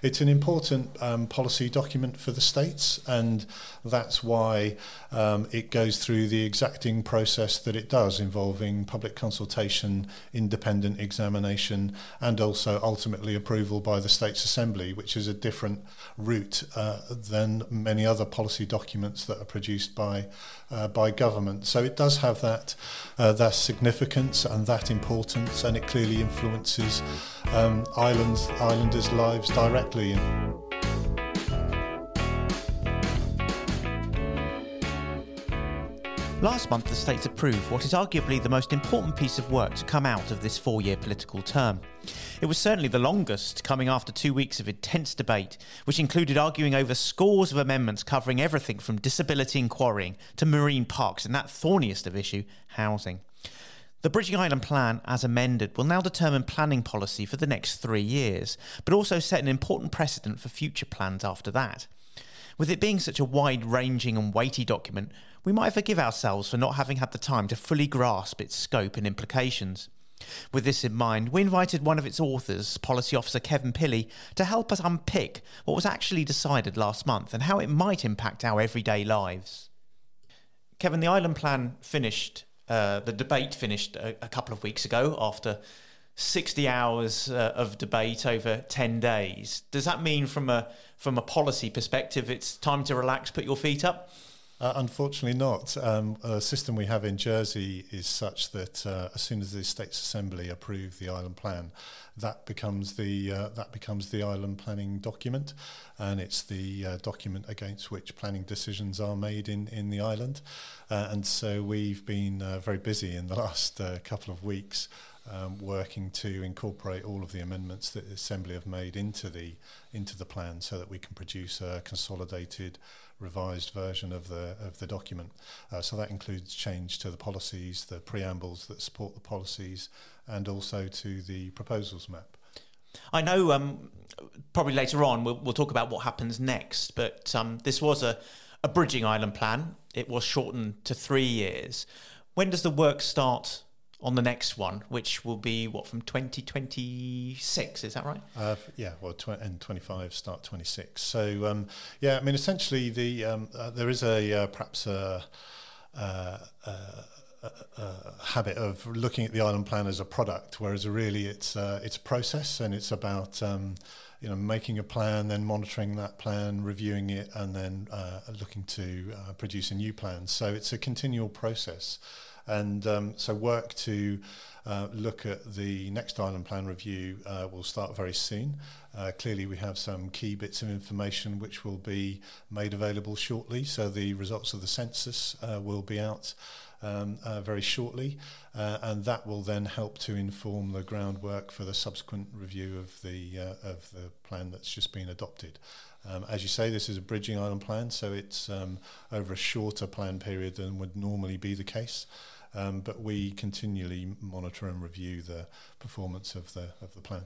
It's an important um, policy document for the states, and that's why um, it goes through the exacting process that it does, involving public consultation, independent examination, and also ultimately approval by the States Assembly, which is a different route uh, than many other policy documents that are produced by uh, by government. So it does have that uh, that significance and that importance, and it clearly influences um, islands islanders' lives directly. Last month, the states approved what is arguably the most important piece of work to come out of this four year political term. It was certainly the longest, coming after two weeks of intense debate, which included arguing over scores of amendments covering everything from disability and quarrying to marine parks and that thorniest of issue, housing. The Bridging Island Plan, as amended, will now determine planning policy for the next three years, but also set an important precedent for future plans after that. With it being such a wide ranging and weighty document, we might forgive ourselves for not having had the time to fully grasp its scope and implications. With this in mind, we invited one of its authors, Policy Officer Kevin Pilley, to help us unpick what was actually decided last month and how it might impact our everyday lives. Kevin, the Island Plan finished uh, the debate finished a, a, couple of weeks ago after 60 hours uh, of debate over 10 days. Does that mean, from a from a policy perspective, it's time to relax, put your feet up? Uh, unfortunately, not. Um, a system we have in Jersey is such that uh, as soon as the States Assembly approve the island plan, that becomes the uh, that becomes the island planning document, and it's the uh, document against which planning decisions are made in in the island. Uh, and so we've been uh, very busy in the last couple of weeks. Um, working to incorporate all of the amendments that the Assembly have made into the into the plan, so that we can produce a consolidated revised version of the of the document. Uh, so that includes change to the policies, the preambles that support the policies, and also to the proposals map. I know. Um, probably later on we'll, we'll, talk about what happens next, but um, this was a, a bridging island plan. It was shortened to three years. When does the work start on the next one, which will be what from 2026, is that right? Uh, yeah, well, tw- and 25 start 26. So um, yeah, I mean, essentially, the um, uh, there is a uh, perhaps a, a, a, habit of looking at the island plan as a product, whereas really it's uh, it's a process and it's about um, you know making a plan, then monitoring that plan, reviewing it, and then uh, looking to uh, produce a new plan. So it's a continual process. And um, so work to uh, look at the next island plan review uh, will start very soon. Uh, clearly, we have some key bits of information which will be made available shortly. So the results of the census uh, will be out. Um, uh, very shortly, uh, and that will then help to inform the groundwork for the subsequent review of the uh, of the plan that's just been adopted. Um, as you say, this is a bridging island plan, so it's um, over a shorter plan period than would normally be the case. Um, but we continually monitor and review the performance of the of the plan.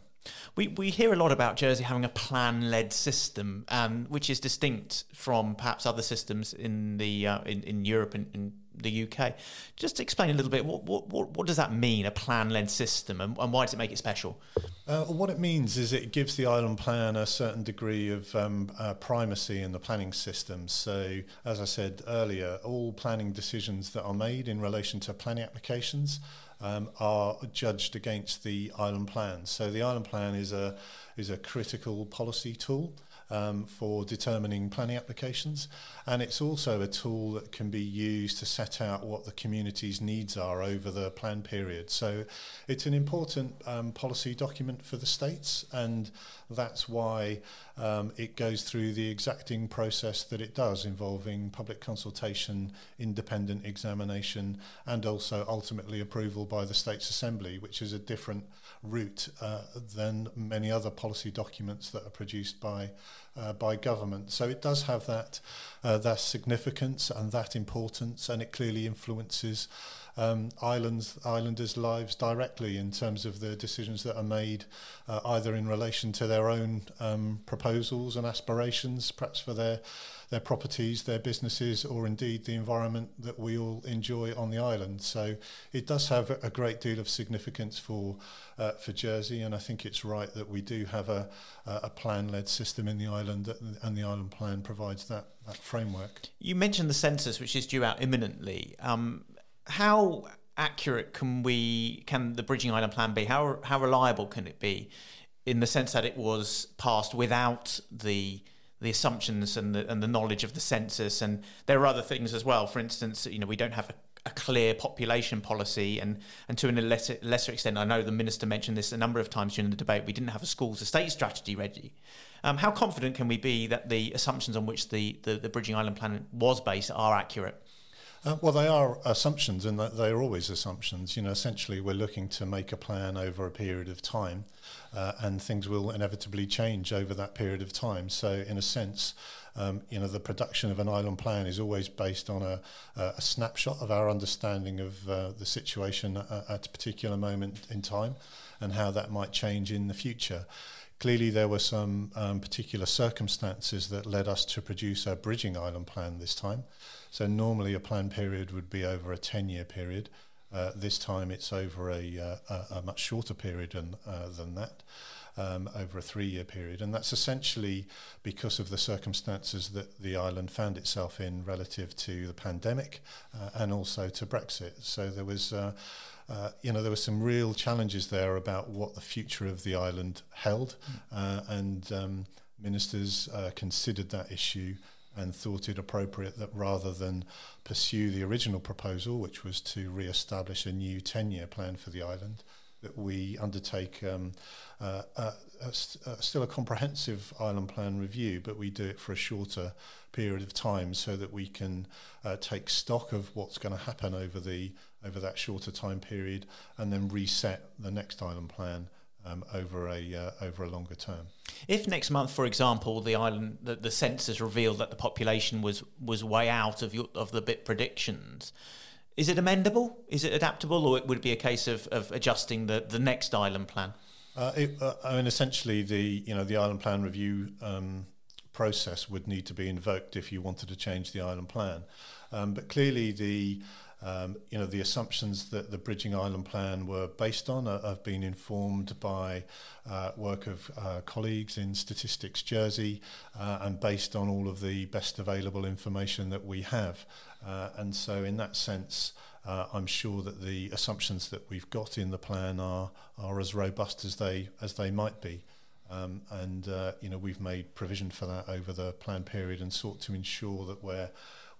We we hear a lot about Jersey having a plan led system, um, which is distinct from perhaps other systems in the uh, in in Europe and in the UK. Just explain a little bit what what what, does that mean, a plan led system, and, and, why does it make it special? Uh, what it means is it gives the island plan a certain degree of um, uh, primacy in the planning system. So, as I said earlier, all planning decisions that are made in relation to planning applications um, are judged against the island plan. So the island plan is a is a critical policy tool um, for determining planning applications. And it's also a tool that can be used to set out what the community's needs are over the plan period. So it's an important um, policy document for the states, and that's why um, it goes through the exacting process that it does, involving public consultation, independent examination, and also ultimately approval by the States Assembly, which is a different route uh, than many other policy documents that are produced by uh, by government. So it does have that uh, that significance and that importance, and it clearly influences um, islands islanders' lives directly in terms of the decisions that are made, uh, either in relation to their own um, proposals and aspirations, perhaps for their their properties, their businesses, or indeed the environment that we all enjoy on the island. So it does have a great deal of significance for uh, for Jersey, and I think it's right that we do have a, a plan-led system in the island, and the island plan provides that, that framework. You mentioned the census, which is due out imminently. Um, how accurate can we can the bridging island plan be? How how reliable can it be, in the sense that it was passed without the the assumptions and the and the knowledge of the census, and there are other things as well. For instance, you know we don't have a a clear population policy, and, and to a lesser, lesser extent, I know the minister mentioned this a number of times during the debate. We didn't have a schools estate strategy ready. Um, how confident can we be that the assumptions on which the, the, the Bridging Island Plan was based are accurate? Uh, well, they are assumptions, and they are always assumptions. You know, essentially, we're looking to make a plan over a period of time, uh, and things will inevitably change over that period of time. So, in a sense, um, you know, the production of an island plan is always based on a, a snapshot of our understanding of uh, the situation at, at a particular moment in time, and how that might change in the future. Clearly, there were some um, particular circumstances that led us to produce a bridging island plan this time. So normally a plan period would be over a 10-year period. Uh, this time it's over a, uh, a, much shorter period than, uh, than that, um, over a three-year period. And that's essentially because of the circumstances that the island found itself in relative to the pandemic uh, and also to Brexit. So there was... Uh, uh, you know, there were some real challenges there about what the future of the island held, mm. and um, ministers considered that issue and thought it appropriate that rather than pursue the original proposal, which was to re-establish a new 10-year plan for the island, that we undertake um, uh, uh, still a comprehensive island plan review, but we do it for a shorter period of time so that we can uh, take stock of what's going to happen over the over that shorter time period, and then reset the next island plan um, over a uh, over a longer term. If next month, for example, the island the, the census revealed that the population was was way out of your, of the bit predictions, is it amendable? Is it adaptable, or it would be a case of, of adjusting the, the next island plan? Uh, it, uh, I mean, essentially, the you know the island plan review um, process would need to be invoked if you wanted to change the island plan, um, but clearly the um, you know, the assumptions that the Bridging Island Plan were based on uh, have been informed by uh, work of uh, colleagues in Statistics Jersey uh, and based on all of the best available information that we have. Uh, and so in that sense, uh, I'm sure that the assumptions that we've got in the plan are, are as robust as they, as they might be. Um, and, you know, we've made provision for that over the plan period and sought to ensure that we're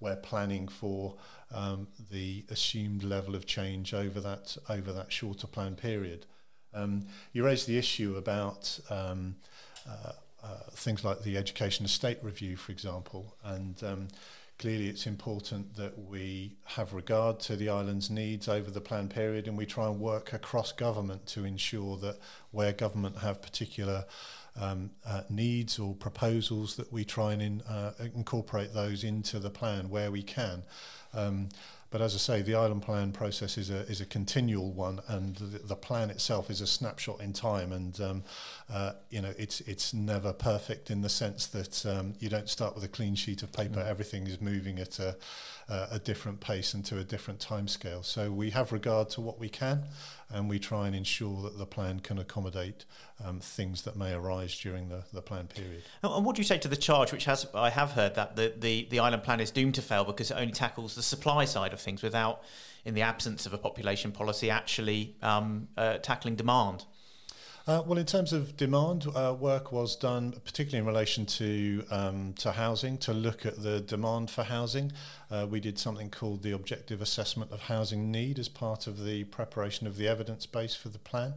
we're planning for um, the assumed level of change over that over that shorter plan period. Um, you raised the issue about um, uh, uh, things like the education estate review, for example, and um, clearly it's important that we have regard to the island's needs over the plan period, and we try and work across government to ensure that where government have particular um, uh, needs or proposals that we try and in, uh, incorporate those into the plan where we can. Um, but as I say, the island plan process is a is a continual one, and the, the plan itself is a snapshot in time. And um, uh, you know, it's it's never perfect in the sense that um, you don't start with a clean sheet of paper. Mm. Everything is moving at a, uh, a different pace and to a different time scale. So we have regard to what we can, and we try and ensure that the plan can accommodate um, things that may arise during the, the plan period. And what do you say to the charge, which has I have heard that the, the, the island plan is doomed to fail because it only tackles the supply side of things without, in the absence of a population policy, actually um, uh, tackling demand? Uh, well, in terms of demand, uh, work was done, particularly in relation to um, to housing, to look at the demand for housing. Uh, we did something called the objective assessment of housing need as part of the preparation of the evidence base for the plan,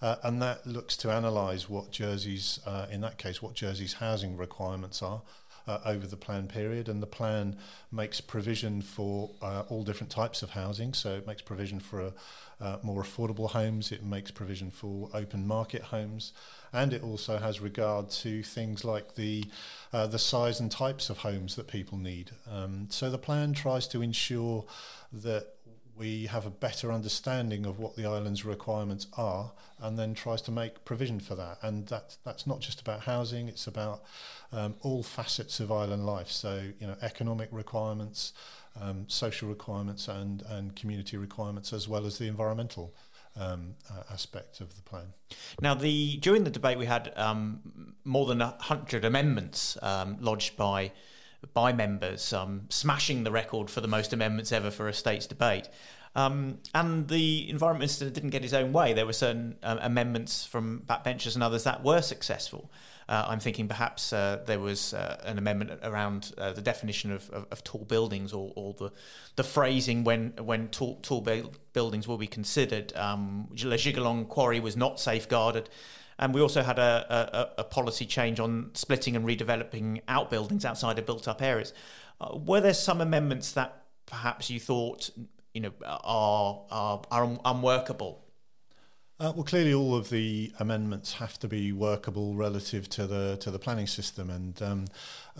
uh, and that looks to analyse what Jersey's, uh, in that case, what Jersey's housing requirements are. Uh, over the plan period, and the plan makes provision for uh, all different types of housing. So it makes provision for a, uh, more affordable homes, it makes provision for open market homes, and it also has regard to things like the uh, the size and types of homes that people need. Um, so the plan tries to ensure that we have a better understanding of what the island's requirements are and then tries to make provision for that and that that's not just about housing it's about um, all facets of island life so you know economic requirements um, social requirements and, and community requirements as well as the environmental um, uh, aspect of the plan. Now, the during the debate, we had um, more than hundred amendments um, lodged by by members, um, smashing the record for the most amendments ever for a states debate. Um, and the environment minister didn't get his own way. There were certain uh, amendments from backbenchers and others that were successful. Uh, I'm thinking perhaps uh, there was uh, an amendment around uh, the definition of, of, of, tall buildings or, or, the the phrasing when when tall, tall buildings will be considered. Um, La Gigoulande quarry was not safeguarded. And we also had a, a, a, policy change on splitting and redeveloping outbuildings outside of built up areas. Uh, were there some amendments that perhaps you thought you know are are, are unworkable uh, well, clearly, all of the amendments have to be workable relative to the to the planning system, and um,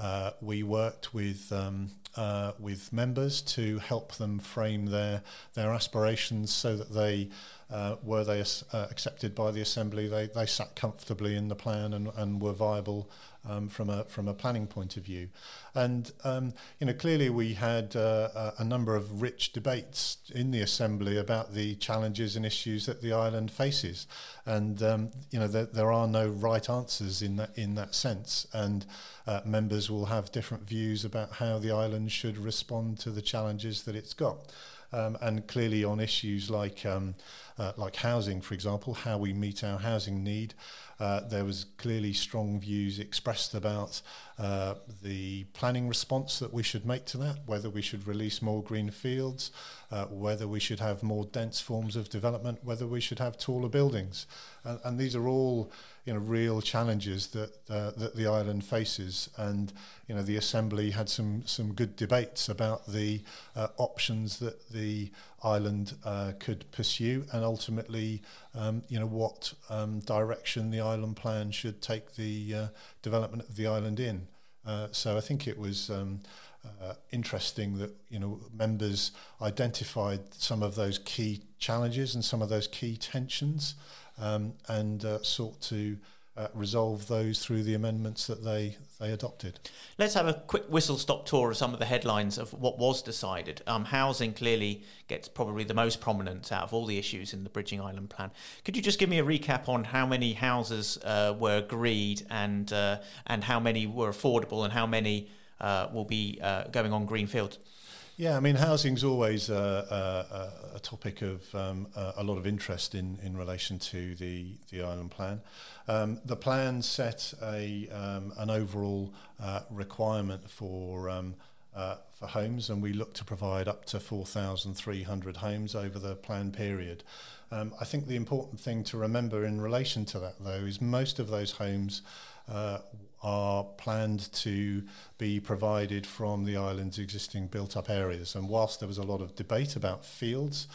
uh, we worked with um, uh, with members to help them frame their their aspirations so that they uh, were they uh, accepted by the assembly, they they sat comfortably in the plan and, and were viable um, from a from a planning point of view, and um, you know clearly we had uh, a number of rich debates in the assembly about the challenges and issues that the island faces, and um, you know there, there are no right answers in that in that sense, and uh, members will have different views about how the island should respond to the challenges that it's got. Um, and clearly on issues like um, uh, like housing, for example, how we meet our housing need, uh, there was clearly strong views expressed about uh, the planning response that we should make to that, whether we should release more green fields, uh, whether we should have more dense forms of development, whether we should have taller buildings. And, and these are all you know, real challenges that, uh, that the island faces. And you know, the Assembly had some, some good debates about the uh, options that the island uh, could pursue and ultimately um, you know what um, direction the island plan should take the uh, development of the island in. Uh, so I think it was um, uh, interesting that you know members identified some of those key challenges and some of those key tensions um, and uh, sought to uh, resolve those through the amendments that they they adopted. Let's have a quick whistle stop tour of some of the headlines of what was decided. Um, housing clearly gets probably the most prominent out of all the issues in the Bridging Island Plan. Could you just give me a recap on how many houses uh, were agreed and uh, and how many were affordable and how many uh, will be uh, going on greenfield? Yeah, I mean, housing's always a, a, a topic of um, a, lot of interest in, in relation to the, the island plan. Um, the plan set a, um, an overall uh, requirement for, um, uh, for homes, and we look to provide up to 4,300 homes over the plan period. Um, I think the important thing to remember in relation to that, though, is most of those homes uh, are planned to be provided from the island's existing built up areas. And whilst there was a lot of debate about fields,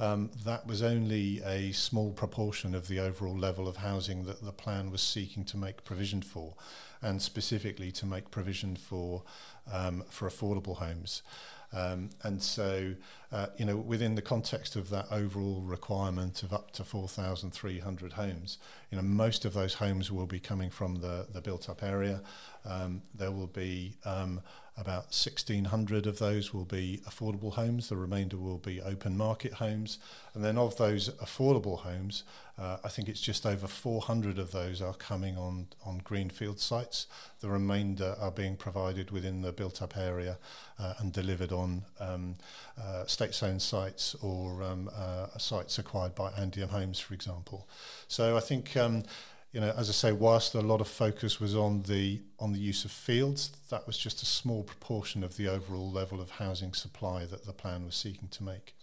um, that was only a small proportion of the overall level of housing that the plan was seeking to make provision for, and specifically to make provision for um, for affordable homes. Um, and so, uh, you know, within the context of that overall requirement of up to 4,300 homes, you know, most of those homes will be coming from the, the built up area. Um, there will be um, about 1,600 of those will be affordable homes. The remainder will be open market homes. And then of those affordable homes, uh, I think it's just over 400 of those are coming on, on greenfield sites. The remainder are being provided within the built up area uh, and delivered on um, uh, state owned sites or um, uh, sites acquired by Andium Homes, for example. So I think. Um, you know, as I say, whilst a lot of focus was on the on the use of fields, that was just a small proportion of the overall level of housing supply that the plan was seeking to make.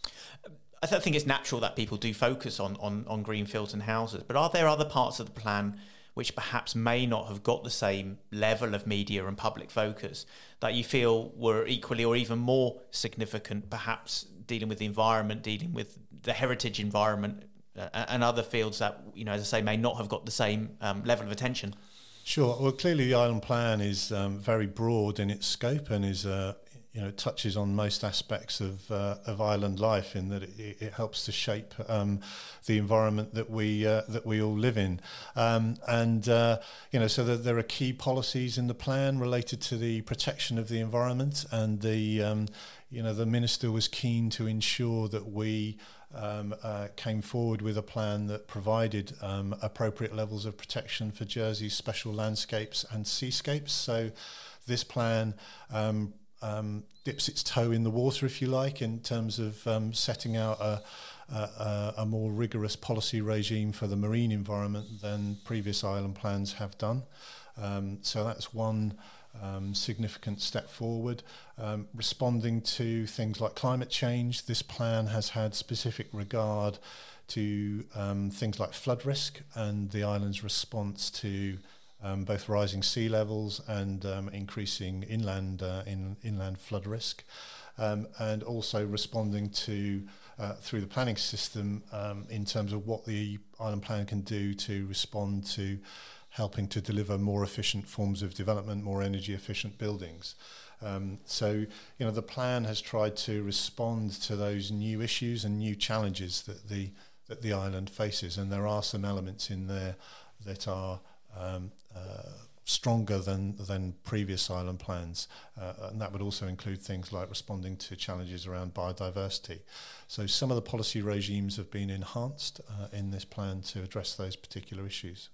I think it's natural that people do focus on, on, on green fields and houses, but are there other parts of the plan which perhaps may not have got the same level of media and public focus that you feel were equally or even more significant, perhaps dealing with the environment, dealing with the heritage environment and other fields that, you know, as I say, may not have got the same um, level of attention? Sure. Well, clearly the island plan is um, very broad in its scope and is, uh, you know, touches on most aspects of uh, of island life in that it, it helps to shape um, the environment that we uh, that we all live in, um, and uh, you know, so that there are key policies in the plan related to the protection of the environment, and the um, you know the minister was keen to ensure that we um, uh, came forward with a plan that provided um, appropriate levels of protection for Jersey's special landscapes and seascapes. So this plan um, um, dips its toe in the water, if you like, in terms of um, setting out a, a, a, more rigorous policy regime for the marine environment than previous island plans have done. Um, so that's one um, significant step forward. Um, responding to things like climate change, this plan has had specific regard to um, things like flood risk and the island's response to um, both rising sea levels and um, increasing inland uh, in, inland flood risk, um, and also responding to uh, through the planning system in terms of what the island plan can do to respond to helping to deliver more efficient forms of development, more energy efficient buildings. Um, so, you know, the plan has tried to respond to those new issues and new challenges that the that the island faces, and there are some elements in there that are um, uh, stronger than than previous island plans, uh, and that would also include things like responding to challenges around biodiversity. So some of the policy regimes have been enhanced uh, in this plan to address those particular issues.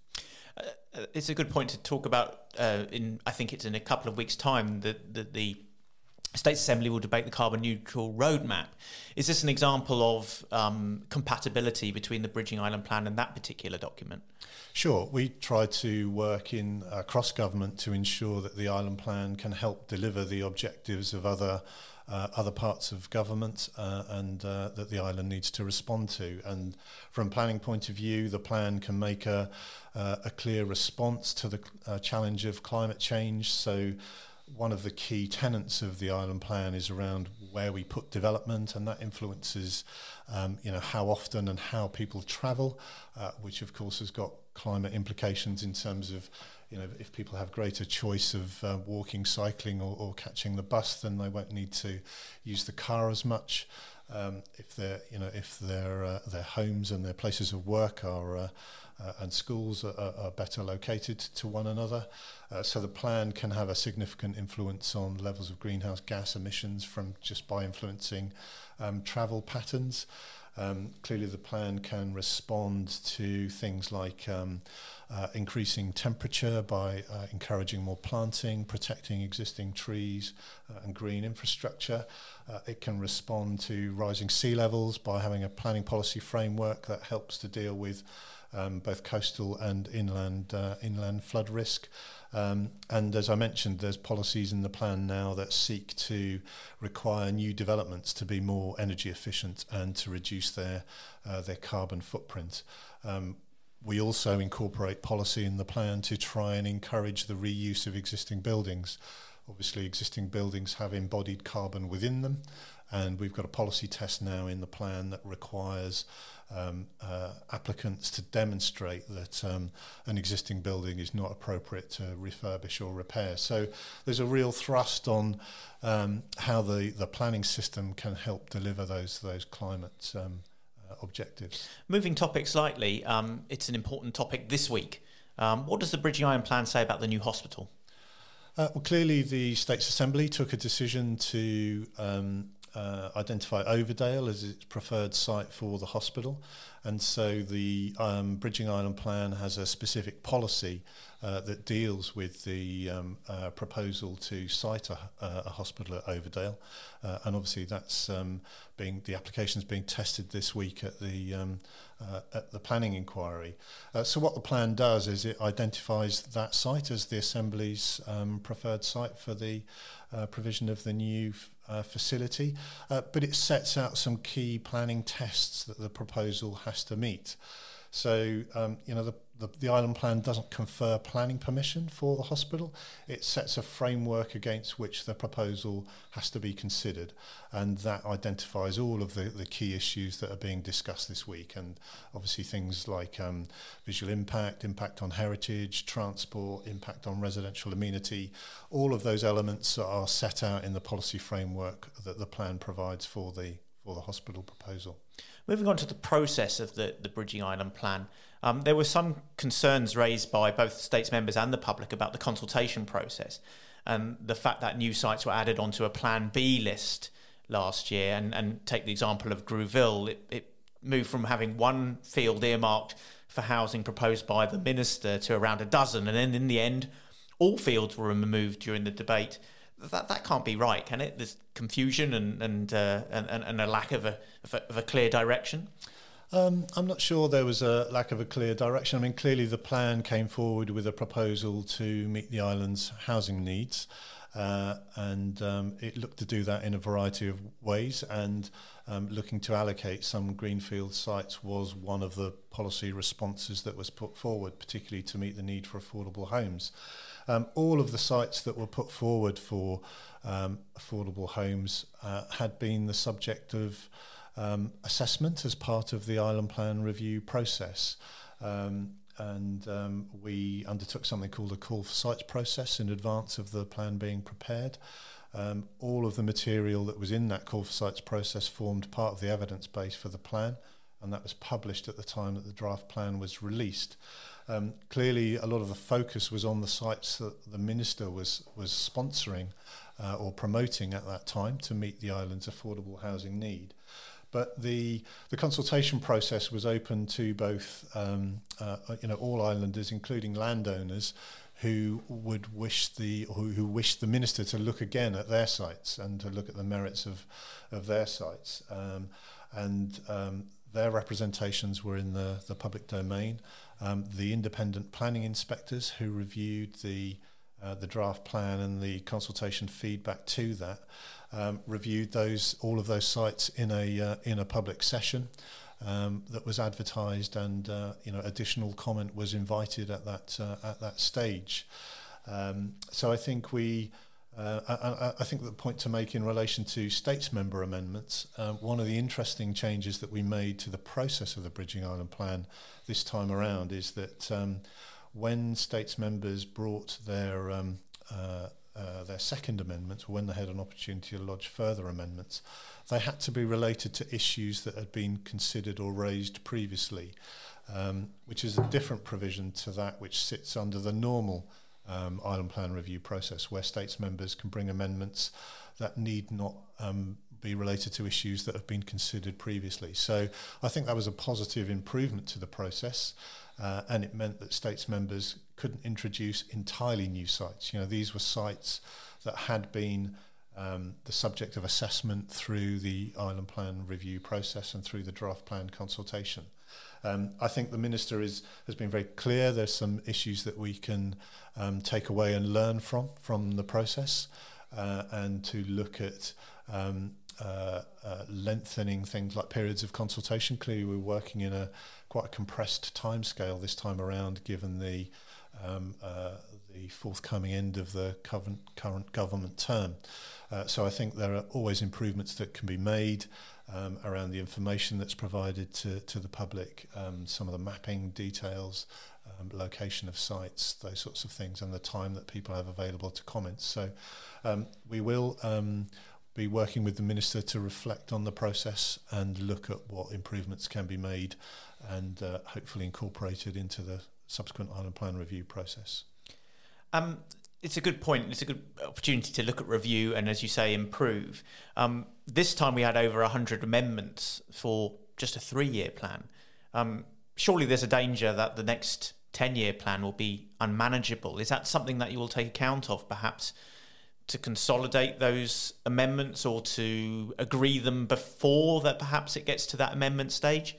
Uh, uh it's a good point to talk about. Uh, in I think it's in a couple of weeks' time that the, the States Assembly will debate the carbon neutral roadmap. Is this an example of um, compatibility between the Bridging Island Plan and that particular document? Sure. We try to work in uh, cross government to ensure that the Island Plan can help deliver the objectives of other. Uh, other parts of government uh, and uh, that the island needs to respond to. And from a planning point of view, the plan can make a, uh, a clear response to the uh, challenge of climate change. So one of the key tenets of the island plan is around where we put development, and that influences, um, you know, how often and how people travel, uh, which of course has got climate implications in terms of, you know, if people have greater choice of uh, walking, cycling, or, or catching the bus, then they won't need to use the car as much. Um, if their, you know, if their uh, their homes and their places of work are uh, and schools are, are, better located to one another. Uh, so the plan can have a significant influence on levels of greenhouse gas emissions from just by influencing um, travel patterns. Um, clearly, the plan can respond to things like um, uh, increasing temperature by uh, encouraging more planting, protecting existing trees uh, and green infrastructure. Uh, it can respond to rising sea levels by having a planning policy framework that helps to deal with um, both coastal and inland uh, inland flood risk. Um, and as I mentioned, there's policies in the plan now that seek to require new developments to be more energy efficient and to reduce their uh, their carbon footprint. Um, we also incorporate policy in the plan to try and encourage the reuse of existing buildings. Obviously, existing buildings have embodied carbon within them, and we've got a policy test now in the plan that requires um, uh, applicants to demonstrate that um, an existing building is not appropriate to refurbish or repair. So there's a real thrust on um, how the, the planning system can help deliver those those climate um, uh, objectives. Moving topic slightly, um, it's an important topic this week. Um, what does the Bridging Island plan say about the new hospital? Uh, well, clearly the States Assembly took a decision to um, uh, identify Overdale as its preferred site for the hospital. And so the um, Bridging Island Plan has a specific policy uh, that deals with the um, uh, proposal to site a, a, hospital at Overdale. Uh, and obviously that's um, being, the application is being tested this week at the, um, uh, at the planning inquiry. Uh, so what the plan does is it identifies that site as the Assembly's um, preferred site for the provision of the new uh, facility, uh, but it sets out some key planning tests that the proposal has to meet. So, um, you know, the, the, the, island plan doesn't confer planning permission for the hospital. It sets a framework against which the proposal has to be considered. And that identifies all of the, the key issues that are being discussed this week. And obviously, things like um, visual impact, impact on heritage, transport, impact on residential amenity, all of those elements are set out in the policy framework that the plan provides for the, for the hospital proposal. Moving on to the process of the, the Bridging Island Plan, um, there were some concerns raised by both states members and the public about the consultation process and the fact that new sites were added onto a Plan B list last year. And, and take the example of Grouville, it, it moved from having one field earmarked for housing proposed by the minister to around a dozen, and then in the end, all fields were removed during the debate. That that can't be right, can it? There's confusion and and uh, and, and a lack of a, of a, of a clear direction. Um, I'm not sure there was a lack of a clear direction. I mean, clearly the plan came forward with a proposal to meet the island's housing needs. Uh, and um, it looked to do that in a variety of ways. And um, looking to allocate some greenfield sites was one of the policy responses that was put forward, particularly to meet the need for affordable homes. Um, all of the sites that were put forward for um, affordable homes uh, had been the subject of um, assessment as part of the Island Plan review process. Um, and um, we undertook something called a call for sites process in advance of the plan being prepared. Um, all of the material that was in that call for sites process formed part of the evidence base for the plan, and that was published at the time that the draft plan was released. Um, clearly, a lot of the focus was on the sites that the minister was was sponsoring uh, or promoting at that time to meet the island's affordable housing need. But the the consultation process was open to both um, uh, you know all islanders, including landowners, who would wish the who, who wish the minister to look again at their sites and to look at the merits of of their sites. Um, and um, their representations were in the, the public domain. Um, the independent planning inspectors who reviewed the uh, the draft plan and the consultation feedback to that um, reviewed those all of those sites in a uh, in a public session um, that was advertised, and uh, you know additional comment was invited at that uh, at that stage. Um, so I think we. Uh, I, I, think the point to make in relation to states member amendments, um, one of the interesting changes that we made to the process of the Bridging Island Plan this time around is that um, when states members brought their um, uh, uh, their second amendments, when they had an opportunity to lodge further amendments, they had to be related to issues that had been considered or raised previously, um, which is a different provision to that which sits under the normal um, island plan review process, where states members can bring amendments that need not um, be related to issues that have been considered previously. So I think that was a positive improvement to the process uh, and it meant that states members couldn't introduce entirely new sites. You know, these were sites that had been um, the subject of assessment through the island plan review process and through the draft plan consultation. Um, I think the minister is has been very clear. There's some issues that we can um, take away and learn from from the process, uh, and to look at um, uh, uh, lengthening things like periods of consultation. Clearly, we're working in a quite a compressed timescale this time around, given the um, uh, the forthcoming end of the current, current government term. Uh, so I think there are always improvements that can be made um, around the information that's provided to, to the public, um, some of the mapping details, um, location of sites, those sorts of things, and the time that people have available to comment. So um, we will um, be working with the minister to reflect on the process and look at what improvements can be made and uh, hopefully incorporated into the subsequent island plan review process. Um, it's a good point. It's a good opportunity to look at review and, as you say, improve. Um, this time we had over 100 amendments for just a three year plan. Um, surely there's a danger that the next 10 year plan will be unmanageable. Is that something that you will take account of, perhaps? to consolidate those amendments or to agree them before that perhaps it gets to that amendment stage?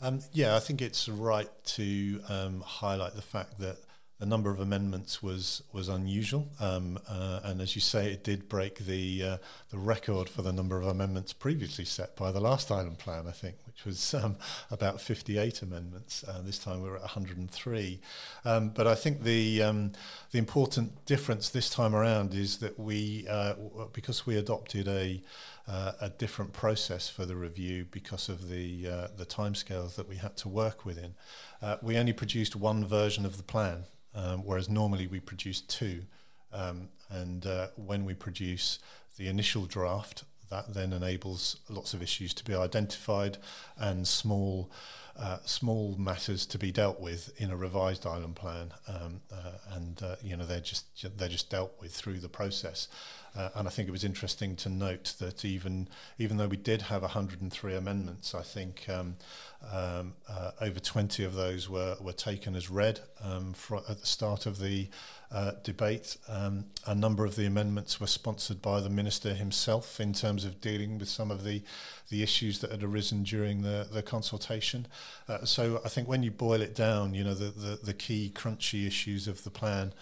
Um, yeah, I think it's right to um, highlight the fact that the number of amendments was was unusual, um, uh, and as you say, it did break the uh, the record for the number of amendments previously set by the last island plan. I think, which was um, about 58 amendments. Uh, this time we're at 103. Um, but I think the um, the important difference this time around is that we, uh, because we adopted a uh, a different process for the review because of the uh, the timescales that we had to work within. Uh, we only produced one version of the plan, um, whereas normally we produce two. Um, and uh, when we produce the initial draft, that then enables lots of issues to be identified and small uh, small matters to be dealt with in a revised island plan, um, uh, and uh, you know they're just they're just dealt with through the process. Uh, and I think it was interesting to note that even even though we did have 103 amendments, I think um, um, uh, over 20 of those were, were taken as read um, at the start of the uh, debate. Um, a number of the amendments were sponsored by the minister himself in terms of dealing with some of the, the issues that had arisen during the, the consultation. Uh, so I think when you boil it down, you know, the, the, the key crunchy issues of the plan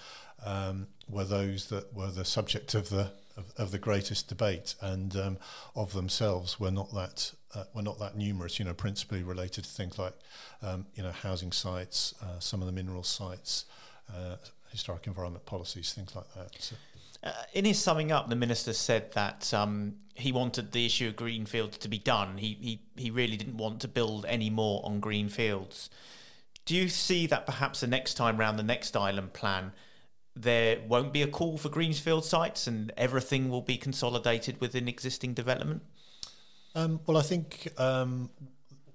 um, were those that were the subject of the of, of the greatest debate, and um, of themselves were not that uh, were not that numerous. You know, principally related to things like um, you know housing sites, uh, some of the mineral sites, uh, historic environment policies, things like that. So. Uh, in his summing up, the minister said that um, he wanted the issue of greenfields to be done. He, he he really didn't want to build any more on greenfields. Do you see that perhaps the next time round, the next island plan, there won't be a call for greenfield sites and everything will be consolidated within existing development? Um, well, I think um,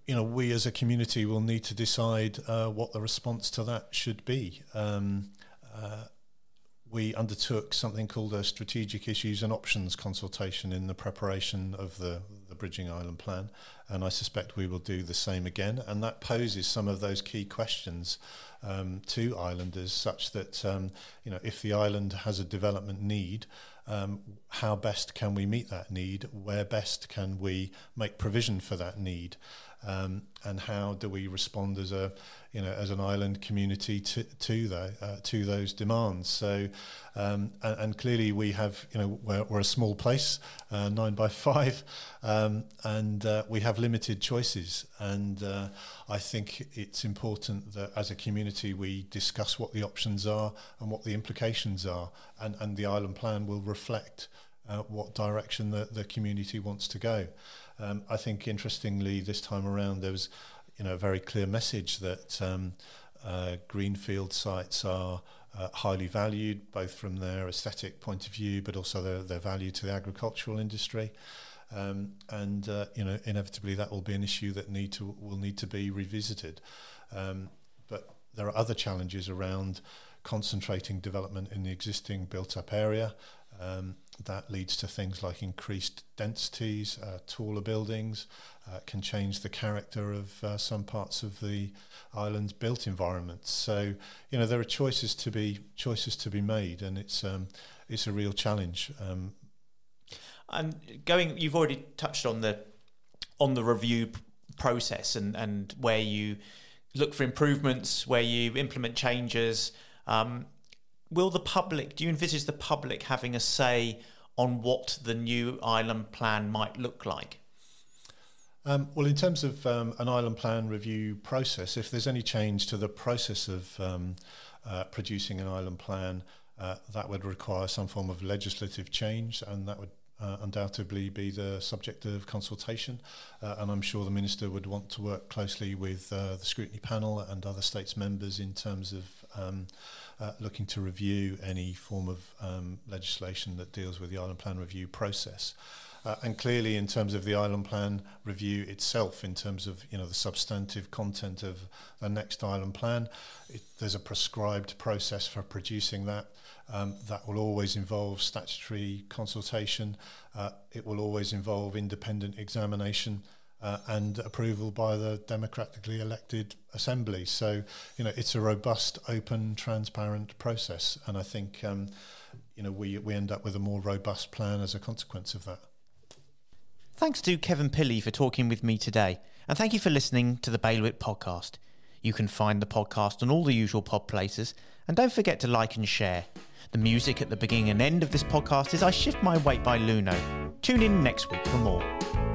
you know we as a community will need to decide uh, what the response to that should be. Um, uh, we undertook something called a strategic issues and options consultation in the preparation of the, the bridging island plan, and I suspect we will do the same again. And that poses some of those key questions um, to islanders, such that um, you know if the island has a development need, um, how best can we meet that need? Where best can we make provision for that need? Um, and how do we respond as a you know as an island community to to the, uh, to those demands. So um, and, and, clearly we have you know we're, we're a small place uh, nine by five um, and uh, we have limited choices. And uh, I think it's important that as a community we discuss what the options are and what the implications are. And, and the island plan will reflect uh, what direction the, the community wants to go. Um, I think interestingly this time around there was you know a very clear message that um, uh, greenfield sites are uh, highly valued both from their aesthetic point of view but also their, their value to the agricultural industry. Um, and uh, you know inevitably that will be an issue that need to will need to be revisited. Um, but there are other challenges around concentrating development in the existing built up area. Um, that leads to things like increased densities, uh, taller buildings, uh, can change the character of uh, some parts of the island's built environment. So, you know, there are choices to be choices to be made, and it's um, it's a real challenge. Um, and going, you've already touched on the on the review process and and where you look for improvements, where you implement changes. Um, will the public, do you envisage the public having a say on what the new island plan might look like? Um, well, in terms of um, an island plan review process, if there's any change to the process of um, uh, producing an island plan, uh, that would require some form of legislative change, and that would uh, undoubtedly be the subject of consultation. Uh, and I'm sure the Minister would want to work closely with uh, the scrutiny panel and other states members in terms of um, uh, looking to review any form of um, legislation that deals with the island plan review process. Uh, and clearly, in terms of the island plan review itself, in terms of you know the substantive content of the next island plan, it, there's a prescribed process for producing that. Um, that will always involve statutory consultation. Uh, it will always involve independent examination uh, and approval by the democratically elected assembly. So, you know, it's a robust, open, transparent process, and I think, um, you know, we we end up with a more robust plan as a consequence of that. Thanks to Kevin Pilley for talking with me today, and thank you for listening to the Bailiwick podcast. You can find the podcast on all the usual pod places, and don't forget to like and share. The music at the beginning and end of this podcast is I Shift My Weight by Luno. Tune in next week for more.